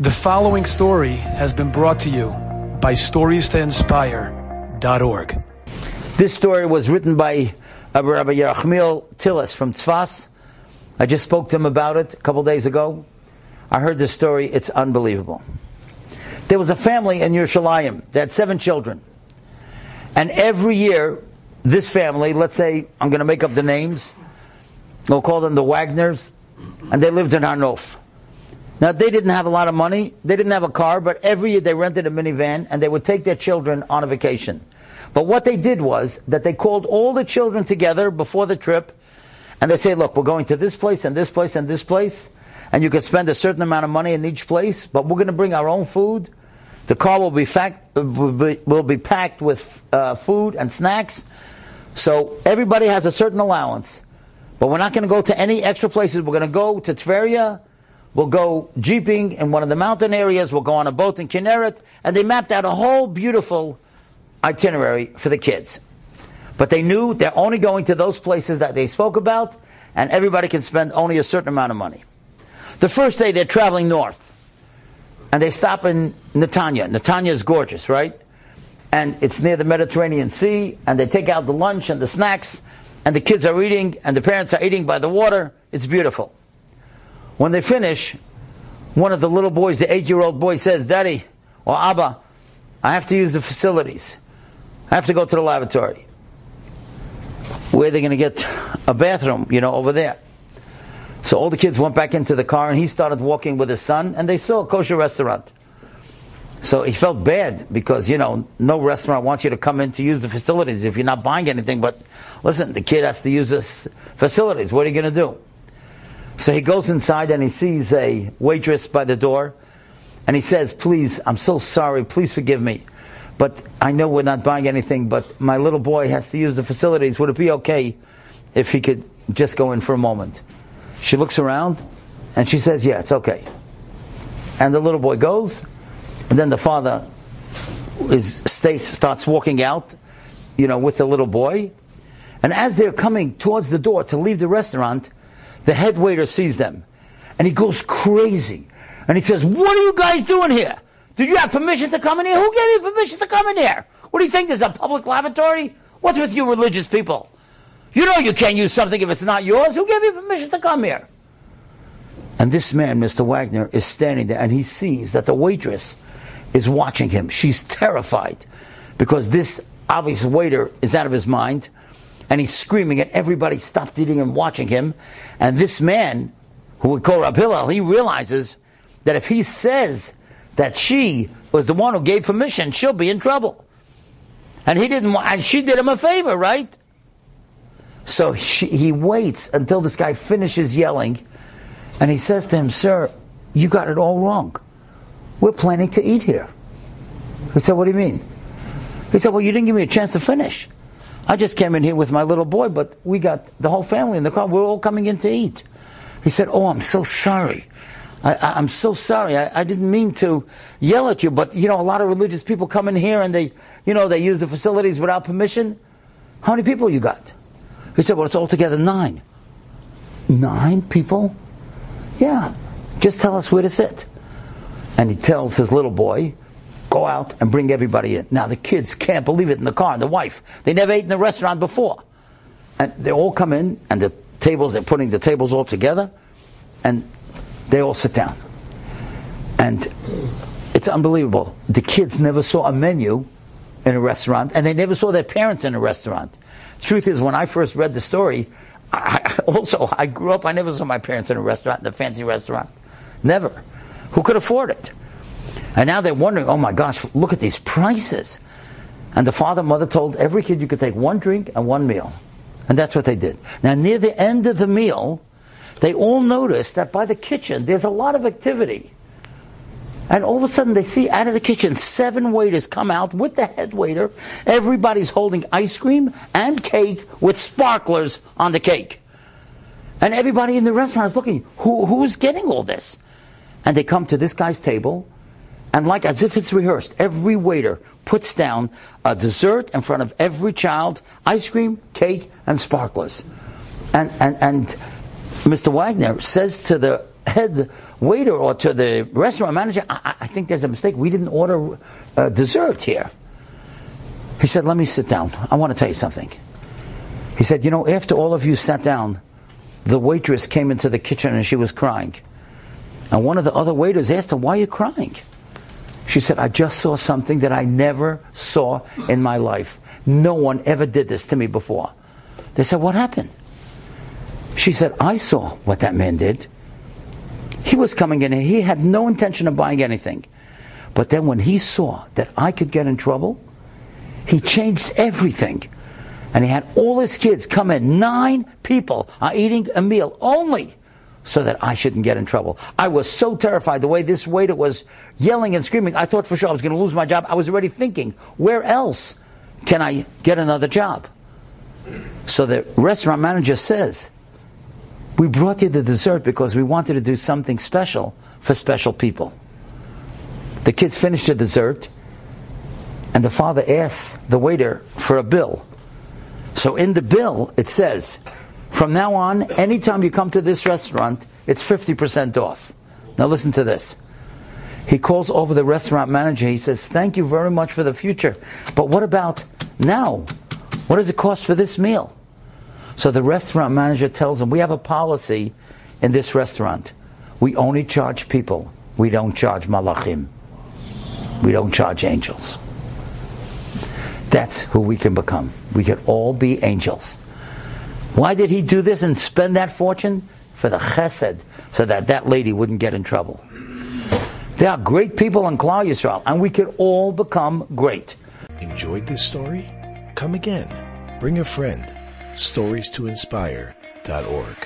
The following story has been brought to you by StoriesToInspire.org. This story was written by Rabbi Yerachmiel Tilles from Tzfas. I just spoke to him about it a couple days ago. I heard this story. It's unbelievable. There was a family in Yerushalayim. They had seven children. And every year, this family, let's say, I'm going to make up the names, we'll call them the Wagners, and they lived in Harnof. Now, they didn't have a lot of money. They didn't have a car, but every year they rented a minivan and they would take their children on a vacation. But what they did was that they called all the children together before the trip and they say, look, we're going to this place and this place and this place and you can spend a certain amount of money in each place, but we're going to bring our own food. The car will be, fact, will be, will be packed with uh, food and snacks. So everybody has a certain allowance. But we're not going to go to any extra places. We're going to go to Tveria, We'll go jeeping in one of the mountain areas. We'll go on a boat in Kinneret. And they mapped out a whole beautiful itinerary for the kids. But they knew they're only going to those places that they spoke about, and everybody can spend only a certain amount of money. The first day they're traveling north, and they stop in Netanya. Netanya is gorgeous, right? And it's near the Mediterranean Sea, and they take out the lunch and the snacks, and the kids are eating, and the parents are eating by the water. It's beautiful. When they finish, one of the little boys, the eight year old boy, says, Daddy or Abba, I have to use the facilities. I have to go to the lavatory. Where are they going to get a bathroom, you know, over there? So all the kids went back into the car and he started walking with his son and they saw a kosher restaurant. So he felt bad because, you know, no restaurant wants you to come in to use the facilities if you're not buying anything. But listen, the kid has to use the facilities. What are you going to do? So he goes inside and he sees a waitress by the door and he says, Please, I'm so sorry, please forgive me. But I know we're not buying anything, but my little boy has to use the facilities. Would it be okay if he could just go in for a moment? She looks around and she says, Yeah, it's okay. And the little boy goes, and then the father is, stays, starts walking out, you know, with the little boy. And as they're coming towards the door to leave the restaurant, the head waiter sees them and he goes crazy. And he says, What are you guys doing here? Did you have permission to come in here? Who gave you permission to come in here? What do you think? There's a public lavatory? What's with you religious people? You know you can't use something if it's not yours. Who gave you permission to come here? And this man, Mr. Wagner, is standing there and he sees that the waitress is watching him. She's terrified because this obvious waiter is out of his mind and he's screaming and everybody stopped eating and watching him. And this man, who we call Rab Hillel, he realizes that if he says that she was the one who gave permission, she'll be in trouble. And he didn't, and she did him a favor, right? So she, he waits until this guy finishes yelling, and he says to him, "Sir, you got it all wrong. We're planning to eat here." He said, "What do you mean?" He said, "Well, you didn't give me a chance to finish." I just came in here with my little boy, but we got the whole family in the car. We're all coming in to eat. He said, Oh, I'm so sorry. I, am so sorry. I, I, didn't mean to yell at you, but you know, a lot of religious people come in here and they, you know, they use the facilities without permission. How many people you got? He said, Well, it's altogether nine. Nine people? Yeah. Just tell us where to sit. And he tells his little boy, go out and bring everybody in. Now the kids can't believe it in the car, and the wife. They never ate in the restaurant before. And they all come in, and the tables, they're putting the tables all together, and they all sit down. And it's unbelievable. The kids never saw a menu in a restaurant, and they never saw their parents in a restaurant. Truth is, when I first read the story, I, also, I grew up, I never saw my parents in a restaurant, in a fancy restaurant. Never. Who could afford it? And now they're wondering, oh my gosh, look at these prices. And the father and mother told every kid you could take one drink and one meal. And that's what they did. Now, near the end of the meal, they all noticed that by the kitchen, there's a lot of activity. And all of a sudden, they see out of the kitchen seven waiters come out with the head waiter. Everybody's holding ice cream and cake with sparklers on the cake. And everybody in the restaurant is looking, Who, who's getting all this? And they come to this guy's table, and like as if it's rehearsed, every waiter puts down a dessert in front of every child, ice cream, cake, and sparklers. And, and, and Mr. Wagner says to the head waiter or to the restaurant manager, I, I think there's a mistake. We didn't order uh, dessert here. He said, let me sit down. I want to tell you something. He said, you know, after all of you sat down, the waitress came into the kitchen and she was crying. And one of the other waiters asked her, why are you crying? She said, I just saw something that I never saw in my life. No one ever did this to me before. They said, what happened? She said, I saw what that man did. He was coming in. He had no intention of buying anything. But then when he saw that I could get in trouble, he changed everything. And he had all his kids come in. Nine people are eating a meal only so that I shouldn't get in trouble. I was so terrified the way this waiter was yelling and screaming. I thought for sure I was going to lose my job. I was already thinking, where else can I get another job? So the restaurant manager says, we brought you the dessert because we wanted to do something special for special people. The kids finished the dessert, and the father asked the waiter for a bill. So in the bill, it says, from now on, anytime you come to this restaurant, it's 50% off. Now listen to this. He calls over the restaurant manager. He says, Thank you very much for the future. But what about now? What does it cost for this meal? So the restaurant manager tells him, We have a policy in this restaurant. We only charge people. We don't charge malachim. We don't charge angels. That's who we can become. We can all be angels. Why did he do this and spend that fortune? For the chesed, so that that lady wouldn't get in trouble. There are great people in Klal Yisrael, and we could all become great. Enjoyed this story? Come again. Bring a friend. Stories to inspire.org.